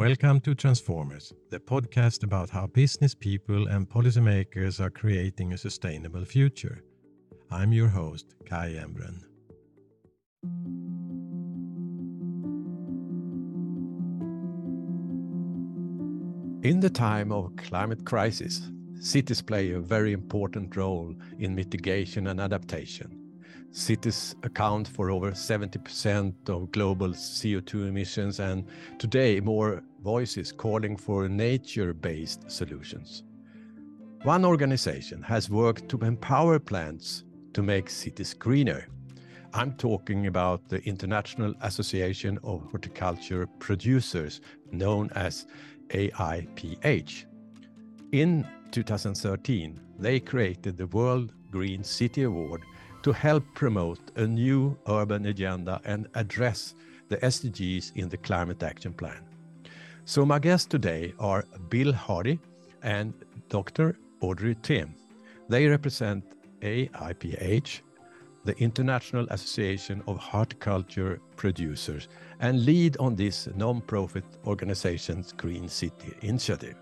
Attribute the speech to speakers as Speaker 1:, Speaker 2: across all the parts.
Speaker 1: Welcome to Transformers, the podcast about how business people and policymakers are creating a sustainable future. I'm your host, Kai Embren. In the time of climate crisis, cities play a very important role in mitigation and adaptation. Cities account for over 70% of global CO2 emissions, and today more voices calling for nature based solutions. One organization has worked to empower plants to make cities greener. I'm talking about the International Association of Horticulture Producers, known as AIPH. In 2013, they created the World Green City Award to help promote a new urban agenda and address the SDGs in the Climate Action Plan. So, my guests today are Bill Hardy and Dr. Audrey Timm. They represent AIPH, the International Association of Horticulture Producers, and lead on this non-profit organization's Green City Initiative.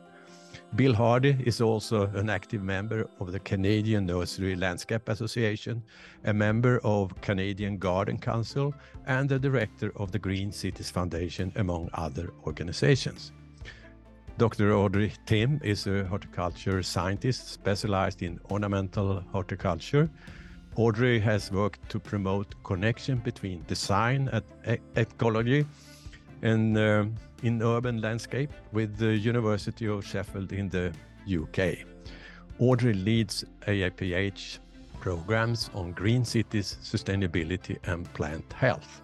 Speaker 1: Bill Hardy is also an active member of the Canadian Nursery Landscape Association, a member of Canadian Garden Council, and the director of the Green Cities Foundation, among other organizations. Dr. Audrey Timm is a horticulture scientist specialized in ornamental horticulture. Audrey has worked to promote connection between design and ecology and uh, in urban landscape with the University of Sheffield in the UK. Audrey leads AIPH programs on green cities, sustainability, and plant health.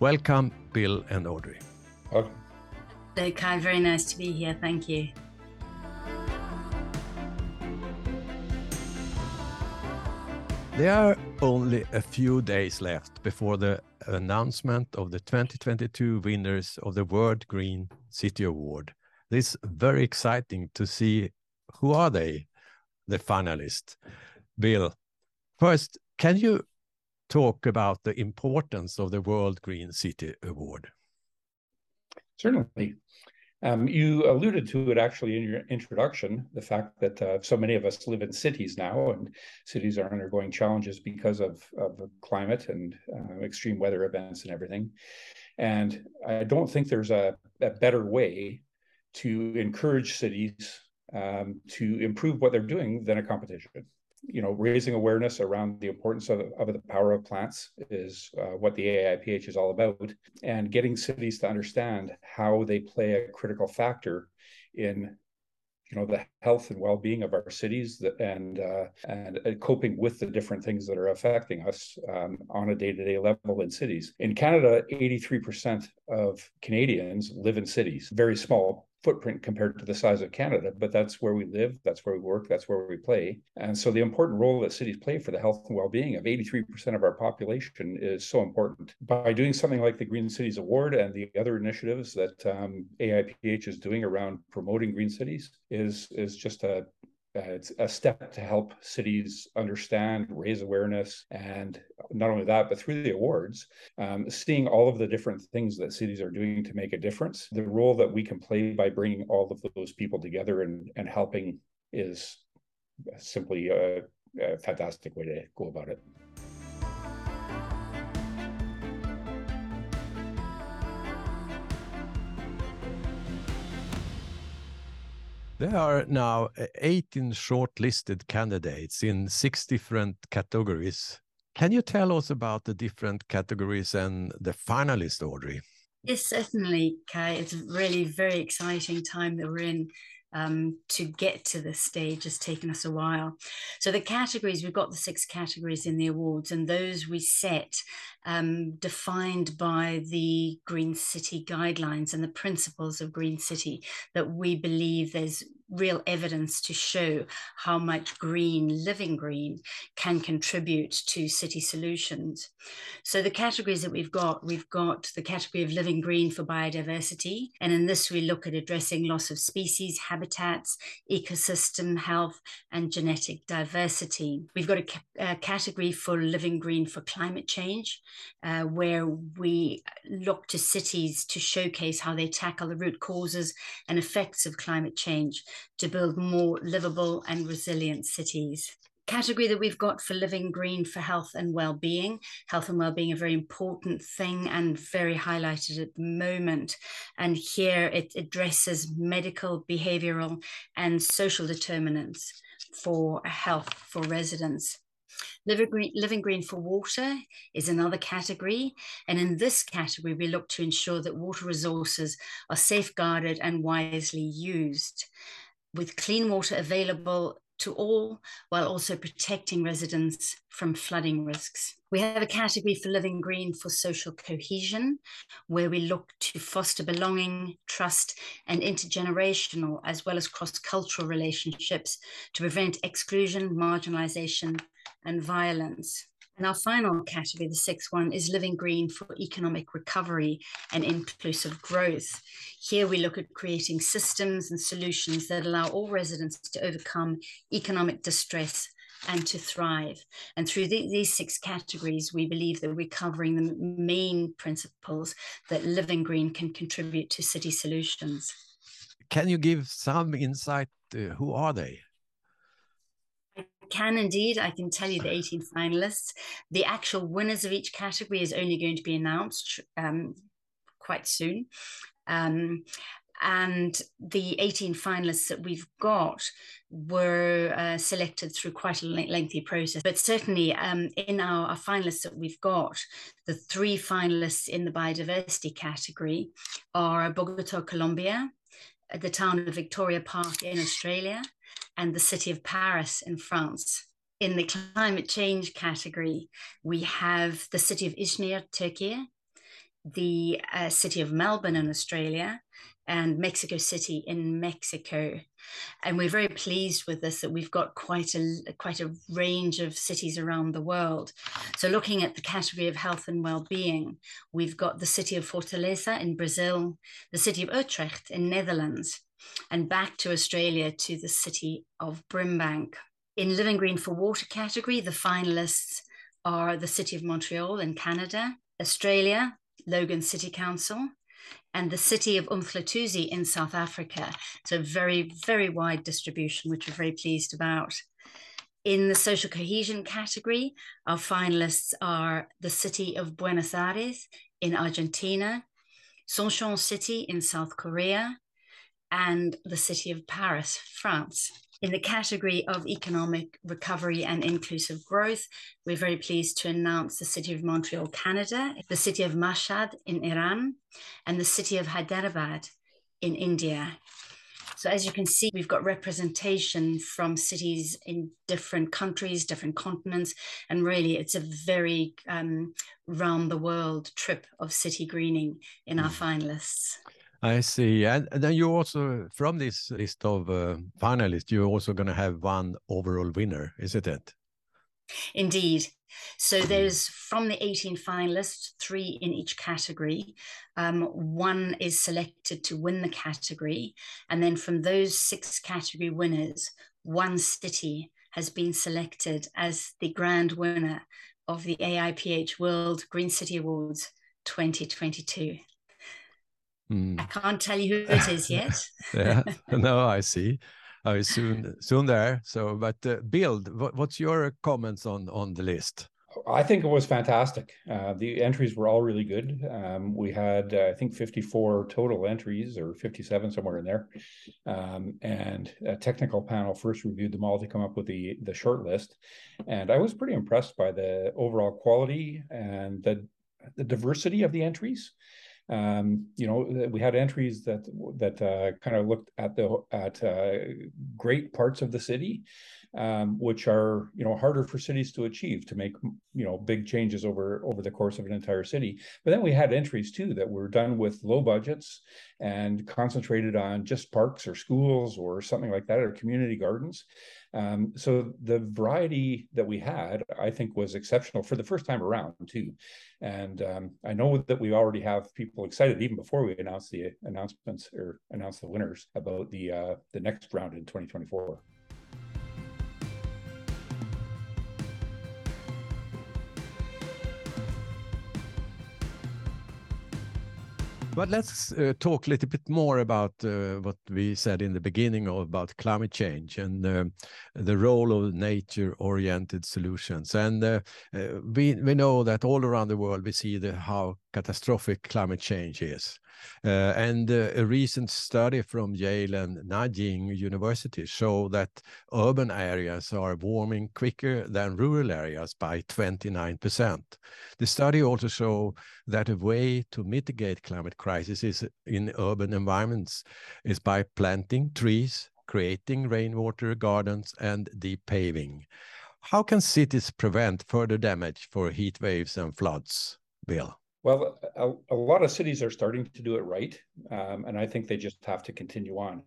Speaker 1: Welcome, Bill and Audrey.
Speaker 2: Welcome. Okay, very nice to be here. Thank you.
Speaker 1: There are only a few days left before the announcement of the 2022 winners of the World Green City Award. This very exciting to see who are they, the finalists. Bill, first, can you talk about the importance of the World Green City Award?
Speaker 3: Certainly. Um, you alluded to it actually in your introduction, the fact that uh, so many of us live in cities now, and cities are undergoing challenges because of, of climate and uh, extreme weather events and everything. And I don't think there's a, a better way to encourage cities um, to improve what they're doing than a competition you know, raising awareness around the importance of, of the power of plants is uh, what the AIPH is all about, and getting cities to understand how they play a critical factor in you know the health and well-being of our cities and uh, and uh, coping with the different things that are affecting us um, on a day-to-day level in cities. In canada 83% of canadians live in cities very small footprint compared to the size of Canada, but that's where we live, that's where we work, that's where we play. And so the important role that cities play for the health and well-being of 83% of our population is so important. By doing something like the Green Cities Award and the other initiatives that um, AIPH is doing around promoting green cities is is just a it's a step to help cities understand, raise awareness, and not only that, but through the awards, um, seeing all of the different things that cities are doing to make a difference. The role that we can play by bringing all of those people together and, and helping is simply a, a fantastic way to go about it.
Speaker 1: There are now 18 shortlisted candidates in six different categories. Can you tell us about the different categories and the finalist, Audrey?
Speaker 2: Yes, certainly, Kai. It's a really very exciting time that we're in um, to get to this stage has taken us a while. So the categories, we've got the six categories in the awards, and those we set um, defined by the Green City guidelines and the principles of Green City that we believe there's real evidence to show how much green, living green, can contribute to city solutions. So the categories that we've got, we've got the category of living green for biodiversity. And in this, we look at addressing loss of species, habitats, ecosystem health, and genetic diversity. We've got a, a category for living green for climate change, uh, where we look to cities to showcase how they tackle the root causes and effects of climate change to build more livable and resilient cities category that we've got for living green for health and well-being health and well-being a very important thing and very highlighted at the moment and here it addresses medical behavioral and social determinants for health for residents Living green, living green for water is another category. And in this category, we look to ensure that water resources are safeguarded and wisely used. With clean water available to all while also protecting residents from flooding risks. We have a category for living green for social cohesion, where we look to foster belonging, trust, and intergenerational as well as cross cultural relationships to prevent exclusion, marginalization, and violence. And our final category, the sixth one, is living green for economic recovery and inclusive growth. Here we look at creating systems and solutions that allow all residents to overcome economic distress and to thrive. And through the, these six categories, we believe that we're covering the main principles that living green can contribute to city solutions.
Speaker 1: Can you give some insight? Uh, who are they?
Speaker 2: Can indeed. I can tell you the 18 finalists. The actual winners of each category is only going to be announced um, quite soon. Um, and the 18 finalists that we've got were uh, selected through quite a lengthy process. But certainly, um, in our, our, finalists that we've got, the three finalists in the biodiversity category are Bogota, Colombia, the town of Victoria Park in Australia, and the city of Paris in France. In the climate change category, we have the city of Izmir, Turkey, the uh, city of Melbourne in Australia, and Mexico City in Mexico. And we're very pleased with this that we've got quite a quite a range of cities around the world. So looking at the category of health and well-being, we've got the city of Fortaleza in Brazil, the city of Utrecht in Netherlands, and back to Australia to the city of Brimbank. In Living Green for Water category, the finalists are the City of Montreal in Canada, Australia, Logan City Council, and the city of Umhlathuze in South Africa. So very, very wide distribution, which we're very pleased about. In the social cohesion category, our finalists are the city of Buenos Aires in Argentina, Suncheon City in South Korea, and the city of Paris, France. In the category of economic recovery and inclusive growth, we're very pleased to announce the city of Montreal, Canada, the city of Mashhad in Iran, and the city of Hyderabad in India. So, as you can see, we've got representation from cities in different countries, different continents, and really it's a very um, round the world trip of city greening in our hmm. finalists.
Speaker 1: I see. And, and then you also, from this list of uh, finalists, you're also going to have one overall winner, isn't it?
Speaker 2: Indeed. So mm-hmm. there's from the 18 finalists, three in each category. Um, one is selected to win the category. And then from those six category winners, one city has been selected as the grand winner of the AIPH World Green City Awards 2022. Mm. I can't tell you who it is yet.
Speaker 1: yeah, no, I see. I soon soon there. So, but uh, Bill. What, what's your comments on on the list?
Speaker 3: I think it was fantastic. Uh, the entries were all really good. Um, we had, uh, I think, 54 total entries or 57 somewhere in there. Um, and a technical panel first reviewed them all to come up with the the short list. And I was pretty impressed by the overall quality and the the diversity of the entries Um, you know, we had entries that that uh, kind of looked at the at uh, great parts of the city, um, which are you know harder for cities to achieve to make you know big changes over over the course of an entire city. But then we had entries too that were done with low budgets and concentrated on just parks or schools or something like that or community gardens. Um, so the variety that we had, I think, was exceptional for the first time around too. And um, I know that we already have people excited even before we announce the announcements or announce the winners about the uh, the next round in 2024.
Speaker 1: But let's uh, talk a little bit more about uh, what we said in the beginning about climate change and uh, the role of nature-oriented solutions. And uh, uh, we we know that all around the world we see the, how catastrophic climate change is. Uh, and uh, a recent study from Yale and Nanjing University show that urban areas are warming quicker than rural areas by 29%. The study also show that a way to mitigate climate crisis is in urban environments is by planting trees, creating rainwater gardens, and depaving. How can cities prevent further damage for heat waves and floods, Bill?
Speaker 3: Well, a, a, lot of cities are starting to do it right, um, and I think they just have to continue on.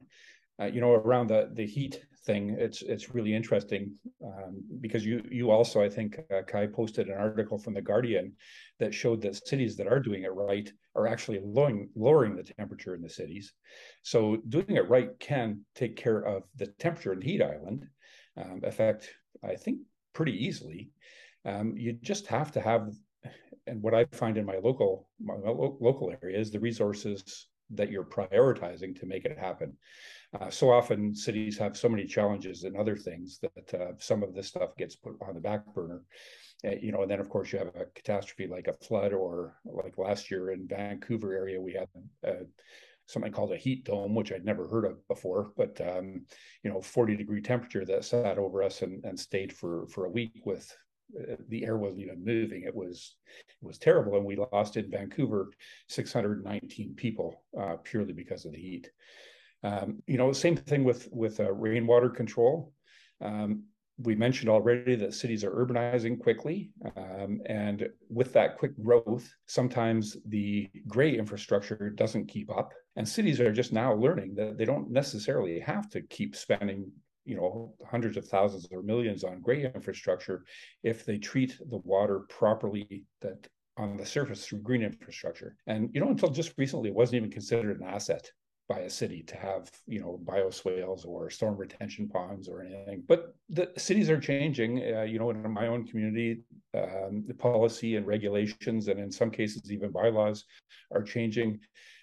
Speaker 3: Uh, you know, around the the heat thing, it's it's really interesting um, because you you also I think uh, Kai posted an article from the Guardian that showed that cities that are doing it right are actually lowering lowering the temperature in the cities. So doing it right can take care of the temperature and heat island um, effect. I think pretty easily. Um, you just have to have and what I find in my local my lo- local area is the resources that you're prioritizing to make it happen. Uh, so often cities have so many challenges and other things that uh, some of this stuff gets put on the back burner. Uh, you know, and then of course you have a catastrophe like a flood or like last year in Vancouver area we had uh, something called a heat dome, which I'd never heard of before, but um, you know, 40 degree temperature that sat over us and, and stayed for for a week with the air wasn't even moving. It was it was terrible, and we lost in Vancouver 619 people uh, purely because of the heat. Um, you know, the same thing with with uh, rainwater control. Um, we mentioned already that cities are urbanizing quickly, um, and with that quick growth, sometimes the gray infrastructure doesn't keep up. And cities are just now learning that they don't necessarily have to keep spending you know hundreds of thousands or millions on gray infrastructure if they treat the water properly that on the surface through green infrastructure. And you know until just recently it wasn't even considered an asset by a city to have you know bioswales or storm retention ponds or anything but the cities are changing uh, you know in my own community um, the policy and regulations and in some cases even bylaws are changing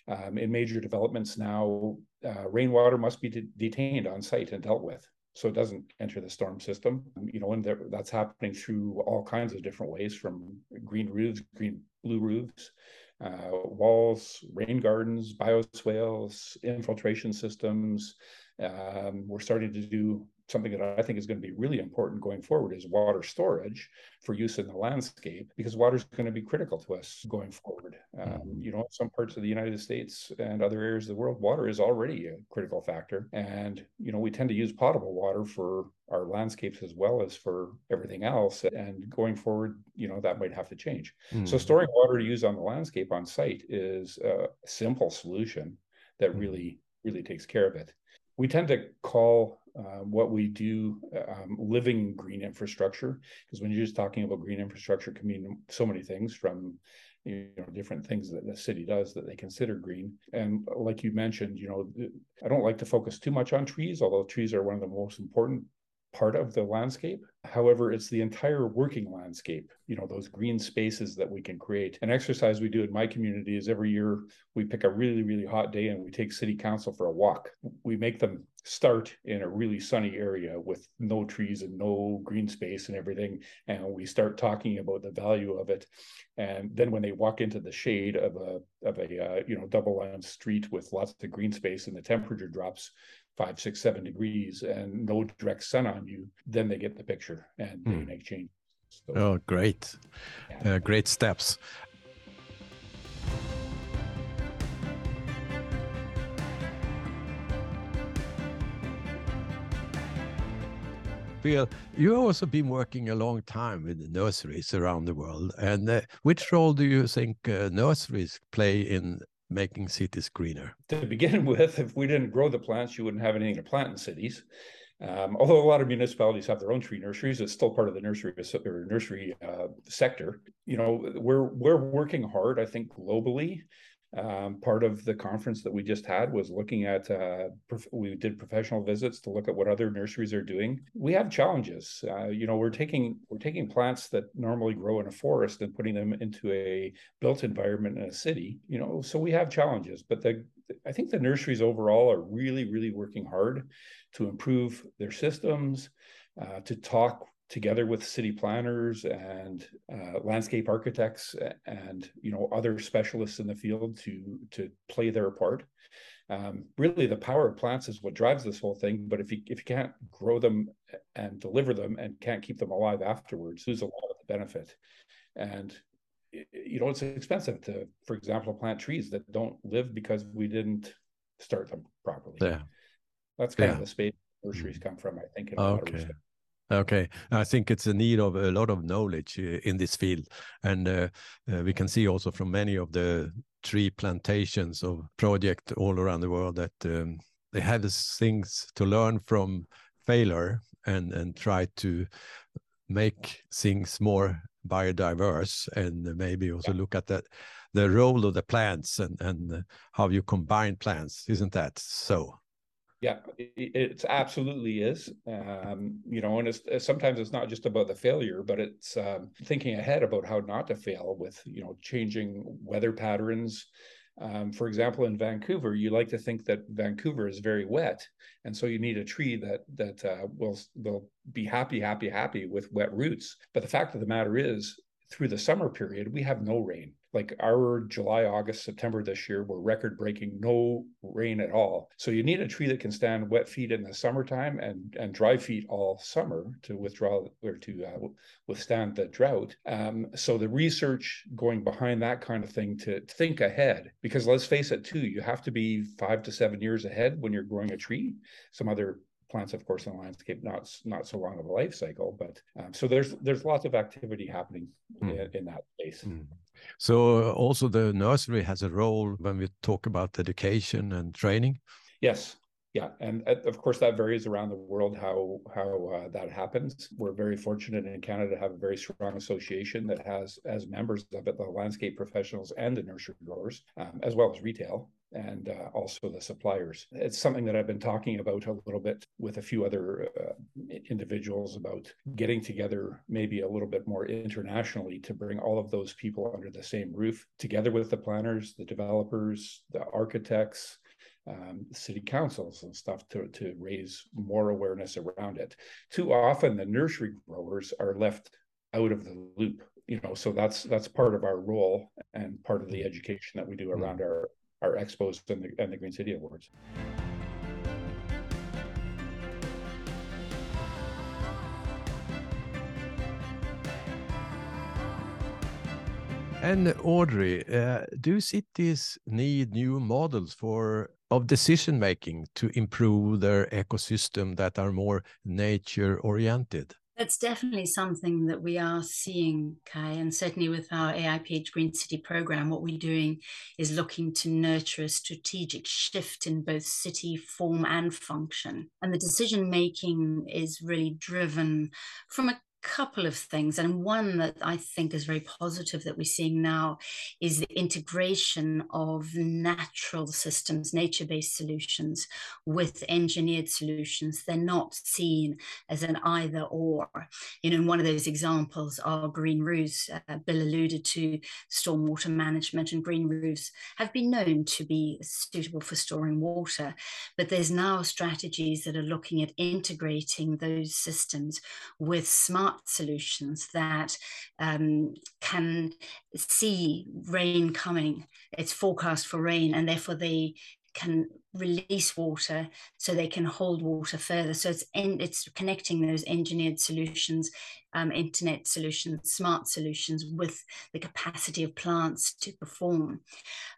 Speaker 3: um, in major developments now, uh, rainwater must be de- detained on site and dealt with so it doesn't enter the storm system. You know, and that's happening through all kinds of different ways, from green roofs, green blue roofs, uh, walls, rain gardens, bioswales, infiltration systems. Um, we're starting to do something that I think is going to be really important going forward is water storage for use in the landscape because water is going to be critical to us going forward. Um, mm-hmm. you know, some parts of the United States and other areas of the world, water is already a critical factor. And, you know, we tend to use potable water for our landscapes as well as for everything else. And going forward, you know, that might have to change. Mm-hmm. So storing water to use on the landscape on site is a simple solution that mm-hmm. really, really takes care of it we tend to call uh, what we do um, living green infrastructure because when you're just talking about green infrastructure can mean so many things from you know different things that the city does that they consider green. And like you mentioned you know i don't like to focus too much on trees although trees are one of the most important part of the landscape. However, it's the entire working landscape, you know, those green spaces that we can create. An exercise we do in my community is every year we pick a really, really hot day and we take city council for a walk. We make them start in a really sunny area with no trees and no green space and everything. And we start talking about the value of it. And then when they walk into the shade of a, of a, uh, you know, double line street with lots of green space and the temperature drops, five, six, seven degrees and no direct sun on you, then they get the picture and they hmm. make changes.
Speaker 1: So, oh, great. Yeah. Uh, great steps. Bill, you've also been working a long time with nurseries around the world. And uh, which role do you think uh, nurseries play in making cities greener?
Speaker 3: To begin with, if we didn't grow the plants, you wouldn't have anything to plant in cities. Um, although a lot of municipalities have their own tree nurseries, it's still part of the nursery or nursery uh, sector. You know, we're we're working hard, I think, globally um, part of the conference that we just had was looking at, uh, prof- we did professional visits to look at what other nurseries are doing. We have challenges. Uh, you know, we're taking we're taking plants that normally grow in a forest and putting them into a built environment in a city. You know, so we have challenges. But the I think the nurseries overall are really really working hard to improve their systems, uh, to talk together with city planners and uh, landscape architects and you know other specialists in the field to to play their part. Um, really, the power of plants is what drives this whole thing. But if you if you can't grow them and deliver them and can't keep them alive afterwards, lose a lot of the benefit. And you know it's expensive to, for example, plant trees that don't live because we didn't start them properly.
Speaker 1: Yeah,
Speaker 3: that's kind yeah. of the space nurseries mm. come from. I think. In okay.
Speaker 1: Okay, I think it's a need of a lot of knowledge uh, in this field, and uh, uh, we can see also from many of the tree plantations of project all around the world that um, they have things to learn from failure and and try to make things more biodiverse and maybe also yeah. look at that the role of the plants and and how you combine plants isn't that so
Speaker 3: yeah, it, it absolutely is. Um, you know, and it's, sometimes it's not just about the failure, but it's um, thinking ahead about how not to fail with you know changing weather patterns. Um, for example, in Vancouver, you like to think that Vancouver is very wet, and so you need a tree that that uh, will will be happy, happy, happy with wet roots. But the fact of the matter is, through the summer period, we have no rain like our July, August, September this year were record breaking, no rain at all. So you need a tree that can stand wet feet in the summertime and and dry feet all summer to withdraw or to uh, withstand the drought. Um, so the research going behind that kind of thing to think ahead, because let's face it, too, you have to be five to seven years ahead when you're growing a tree. Some other plants, of course, in the landscape, not not so long of a life cycle. But um, so there's there's lots of activity happening mm. in, in, that space. Mm.
Speaker 1: So also the nursery has a role when we talk about education and training.
Speaker 3: Yes, yeah, and uh, of course that varies around the world how how uh, that happens. We're very fortunate in Canada to have a very strong association that has as members of it the landscape professionals and the nursery growers, um, as well as retail and uh, also the suppliers. It's something that I've been talking about a little bit with a few other uh, individuals about getting together maybe a little bit more internationally to bring all of those people under the same roof, together with the planners, the developers, the architects. Um, city councils and stuff to, to raise more awareness around it. Too often, the nursery growers are left out of the loop you know so that's that's part of our role and part of the education that we do mm-hmm. around our our expos and the, and the Green City Awards.
Speaker 1: And Audrey, uh, do cities need new models for of decision making to improve their ecosystem that are more nature oriented?
Speaker 2: That's definitely something that we are seeing, Kai, and certainly with our AIPH Green City program, what we're doing is looking to nurture a strategic shift in both city form and function. And the decision making is really driven from a couple of things and one that i think is very positive that we're seeing now is the integration of natural systems nature-based solutions with engineered solutions. They're not seen as an either or. You know one of those examples are green roofs uh, bill alluded to stormwater management and green roofs have been known to be suitable for storing water but there's now strategies that are looking at integrating those systems with smart solutions that um, can see rain coming. It's forecast for rain, and therefore they can release water so they can hold water further. So it's in, it's connecting those engineered solutions, um, internet solutions, smart solutions with the capacity of plants to perform.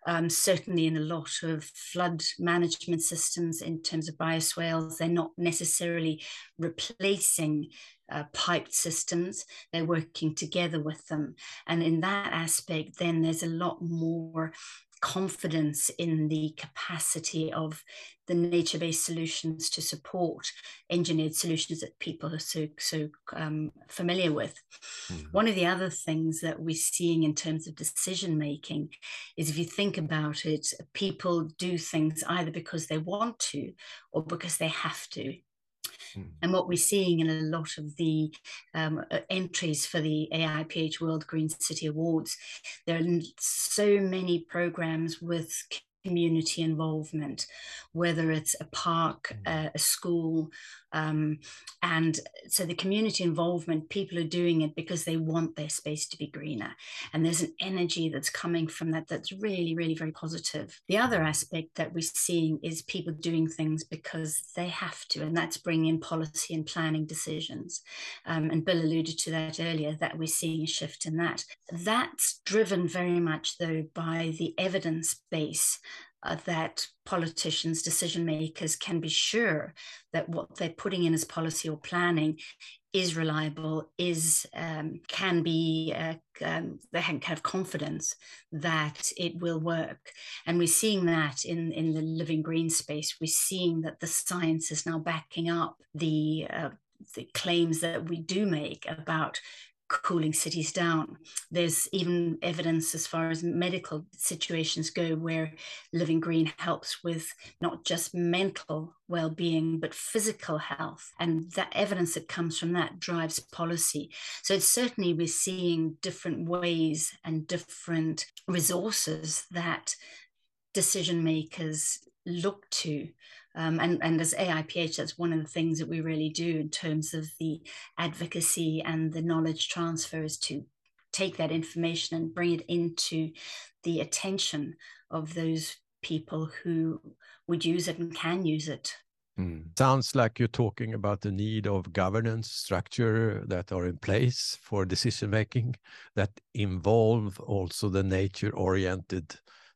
Speaker 2: Um, certainly in a lot of flood management systems in terms of bioswales, they're not necessarily replacing uh, piped systems. They're working together with them. And in that aspect, then there's a lot more confidence in the capacity of the nature-based solutions to support engineered solutions that people are so so um, familiar with. Mm-hmm. One of the other things that we're seeing in terms of decision making is if you think about it, people do things either because they want to or because they have to. Mm. And what we're seeing in a lot of the um, uh, entries for the AIPH World Green City Awards, there are so many programs with community involvement, whether it's a park, mm. uh, a school. Um, and so the community involvement, people are doing it because they want their space to be greener. And there's an energy that's coming from that that's really, really very positive. The other aspect that we're seeing is people doing things because they have to, and that's bringing in policy and planning decisions. Um, and Bill alluded to that earlier, that we're seeing a shift in that. That's driven very much, though, by the evidence base uh, that politicians, decision makers can be sure that what they're putting in as policy or planning is reliable, is um, can be uh, um, they can have confidence that it will work, and we're seeing that in in the living green space. We're seeing that the science is now backing up the uh, the claims that we do make about cooling cities down. There's even evidence as far as medical situations go where living green helps with not just mental well-being but physical health and that evidence that comes from that drives policy. So it's certainly we're seeing different ways and different resources that decision makers look to um, and, and as AIPH, that's one of the things that we really do in terms of the advocacy and the knowledge transfer is to take that information and bring it into the attention of those people who would use it and can use it.
Speaker 1: Mm. Sounds like you're talking about the need of governance structure that are in place for decision making that involve also the nature oriented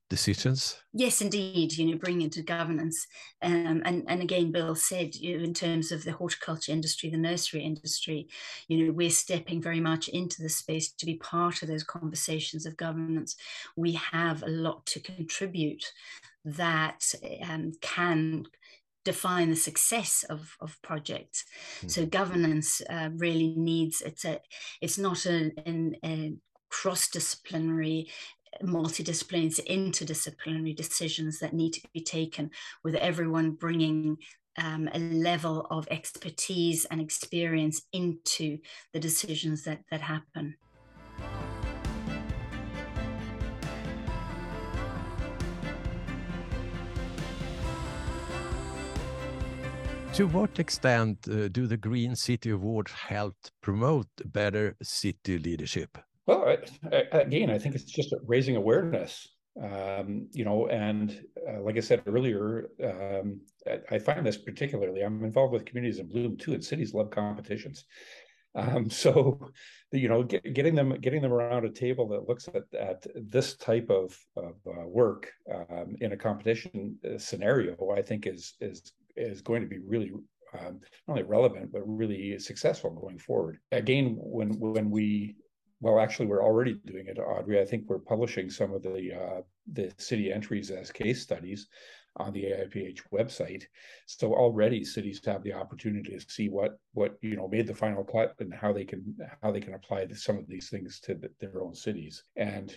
Speaker 1: decisions?
Speaker 2: Yes, indeed. You know, bring into governance, um, and and again, Bill said, you know, in terms of the horticulture industry, the nursery industry, you know, we're stepping very much into the space to be part of those conversations of governance. We have a lot to contribute that um, can define the success of, of projects. Mm-hmm. So governance uh, really needs it's a it's not a, an, a cross disciplinary multidisciplinaries, interdisciplinary decisions that need to be taken with everyone bringing um, a level of expertise and experience into the decisions that, that happen.
Speaker 1: To what extent uh, do the Green City Awards help promote better city leadership?
Speaker 3: Well, again, I think it's just raising awareness. Um, you know, and uh, like I said earlier, um, I, I, find this particularly. I'm involved with communities in Bloom too, and cities love competitions. Um, so, you know, get, getting them getting them around a table that looks at at this type of, of uh, work um, in a competition uh, scenario, I think is is is going to be really um, not only relevant but really successful going forward. Again, when when we well, actually, we're already doing it, Audrey. I think we're publishing some of the uh, the city entries as case studies on the AIPH website. So already cities have the opportunity to see what what you know made the final cut and how they can how they can apply some of these things to the, their own cities. And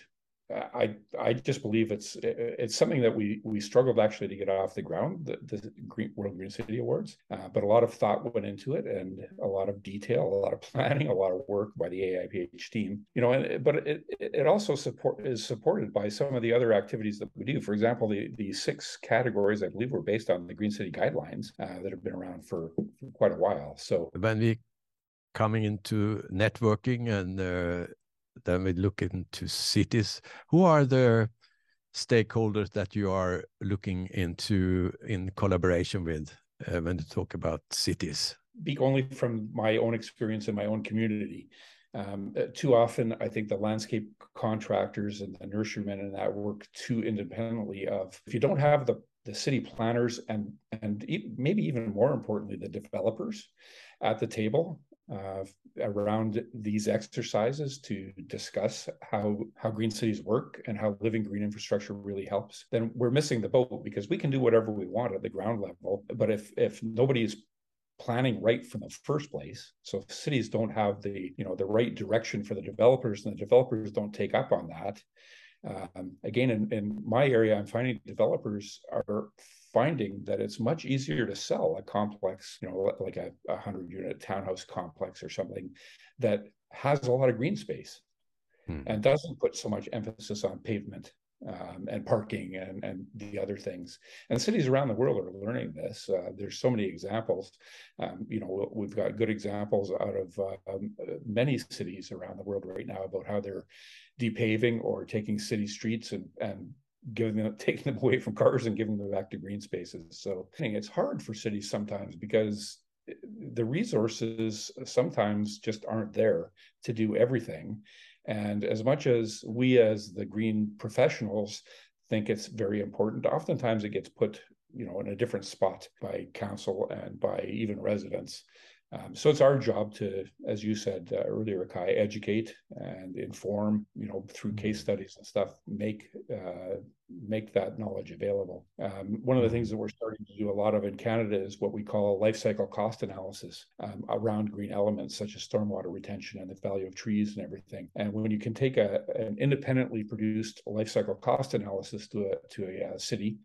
Speaker 3: I I just believe it's it's something that we we struggled actually to get off the ground the, the Green World Green City Awards, uh, but a lot of thought went into it and a lot of detail, a lot of planning, a lot of work by the AIPH team. You know, and but it it also support is supported by some of the other activities that we do. For example, the the six categories I believe were based on the Green City guidelines uh, that have been around for, for, quite a while. So
Speaker 1: when we coming into networking and uh, then we look into cities. Who are the stakeholders that you are looking into in collaboration with uh, when you talk about cities?
Speaker 3: Speak only from my own experience in my own community. Um, uh, too often, I think the landscape contractors and the nurserymen and that work too independently of. If you don't have the the city planners and and maybe even more importantly the developers at the table uh, around these exercises to discuss how how green cities work and how living green infrastructure really helps then we're missing the boat because we can do whatever we want at the ground level. But if if nobody is planning right from the first place so if cities don't have the you know the right direction for the developers and the developers don't take up on that um, again in, in my area i'm finding developers are finding that it's much easier to sell a complex, you know, like a, a hundred unit townhouse complex or something that has a lot of green space hmm. and doesn't put so much emphasis on pavement um, and parking and, and the other things. And cities around the world are learning this. Uh, there's so many examples. Um, you know, we've got good examples out of uh, um, many cities around the world right now about how they're depaving or taking city streets and, and giving them taking them away from cars and giving them back to green spaces. So I think it's hard for cities sometimes because eh, the resources sometimes just aren't there to do everything. And as much as we as the green professionals think it's very important oftentimes it gets put you know in a different spot by council and by even residents um, so it's our job to, as you said uh, earlier, Kai, educate and inform. You know, through case mm-hmm. studies and stuff, make uh, make that knowledge available. Um, one of the things mm-hmm. that we're starting to do a lot of in Canada is what we call a life cycle cost analysis um, around green elements such as stormwater retention and the value of trees and everything. And when you can take a, an independently produced life cycle cost analysis to a to a, a uh, city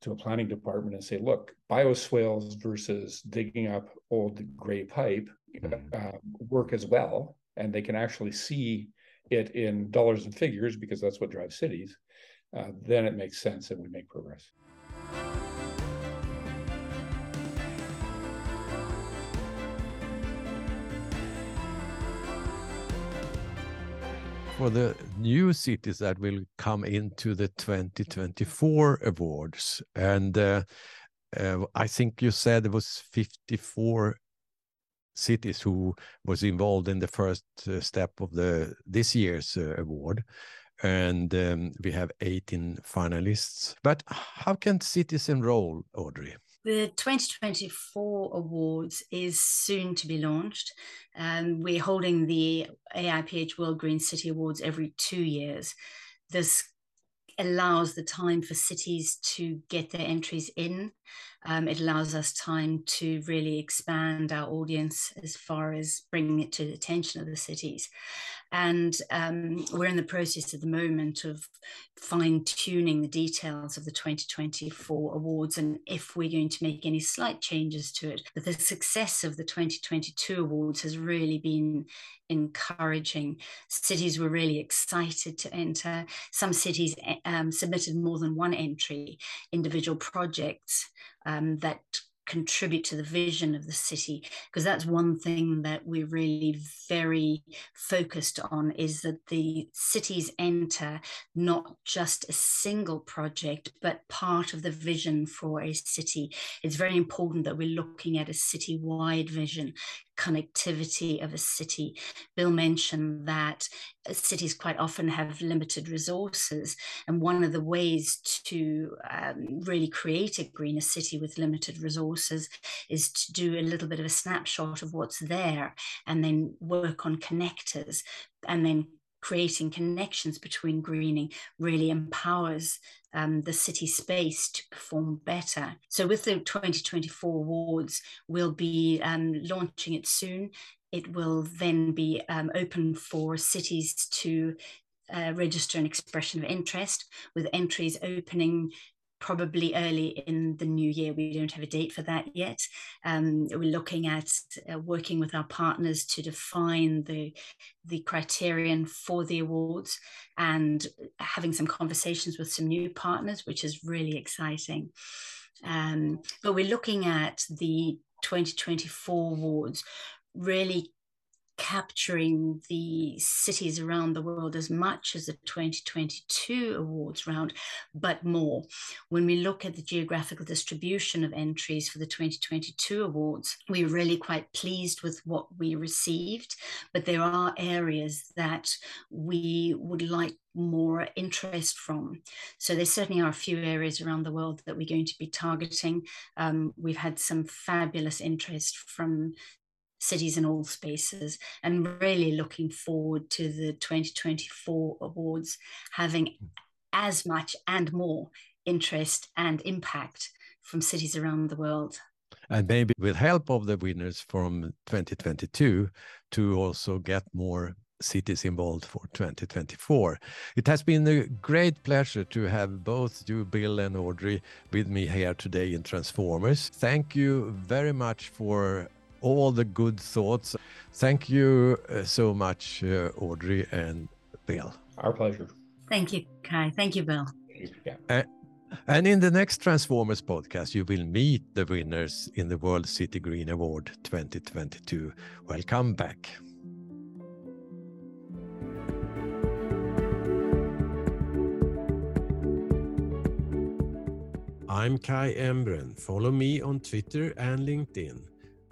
Speaker 3: to a planning department and say, look, bioswales versus digging up old gray pipe mm-hmm. uh, work as well. And they can actually see it in dollars and figures because that's what drives cities. Uh, then it makes sense and we make progress.
Speaker 1: For the new cities that will come into the 2024 awards. And uh, uh, I think you said it was 54 cities who was involved in the first uh, step of the this year's uh, award. And um, we have 18 finalists. But how can cities enroll audrey
Speaker 2: the 2024 awards is soon to be launched. Um, we're holding the AIPH World Green City Awards every two years. This allows the time for cities to get their entries in. Um, it allows us time to really expand our audience as far as bringing it to the attention of the cities. And um, we're in the process at the moment of fine tuning the details of the 2024 awards and if we're going to make any slight changes to it. But the success of the 2022 awards has really been encouraging. Cities were really excited to enter. Some cities eh, um, submitted more than one entry, individual projects um, that contribute to the vision of the city because that's one thing that we're really very focused on is that the cities enter not just a single project but part of the vision for a city it's very important that we're looking at a city-wide vision connectivity of a city. Bill mentioned that cities quite often have limited resources, and one of the ways to um, really create a greener city with limited resources is to do a little bit of a snapshot of what's there and then work on connectors and then creating connections between greening really empowers um, the city space to perform better. So, with the 2024 awards, we'll be um, launching it soon. It will then be um, open for cities to uh, register an expression of interest, with entries opening probably early in the new year. We don't have a date for that yet. Um, we're looking at uh, working with our partners to define the the criterion for the awards and having some conversations with some new partners, which is really exciting. Um, but we're looking at the 2024 awards really capturing the cities around the world as much as the 2022 awards round, but more. When we look at the geographical distribution of entries for the 2022 awards, we're really quite pleased with what we received, but there are areas that we would like more interest from. So there certainly are a few areas around the world that we're going to be targeting. Um, we've had some fabulous interest from cities in all spaces and really looking forward to the 2024 awards having as much and more interest and impact from cities around the world
Speaker 1: and maybe with help of the winners from 2022 to also get more cities involved for 2024. It has been a great pleasure to have both you, Bill, and Audrey with me here today in Transformers. Thank you very much for all the good thoughts. Thank you uh, so much, uh, Audrey and Bill.
Speaker 3: Our pleasure.
Speaker 2: Thank you, Kai. Thank you, Bill.
Speaker 1: Yeah. Uh, and in the next Transformers podcast, you will meet the winners in the World City Green Award 2022. Welcome back. I'm Kai Embren. Follow me on Twitter and LinkedIn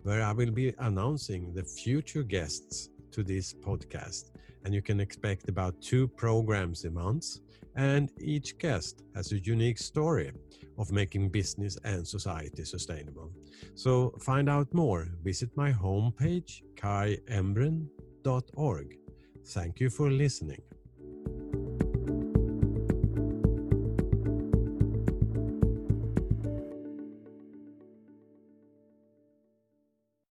Speaker 1: where I will be announcing the future guests to this podcast. And you can expect about two programs a month. And each guest has a unique story of making business and society sustainable. So find out more. Visit my homepage, kaiembren.org. Thank you for listening.